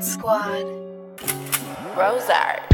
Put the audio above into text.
Squad. Squad. Rosart.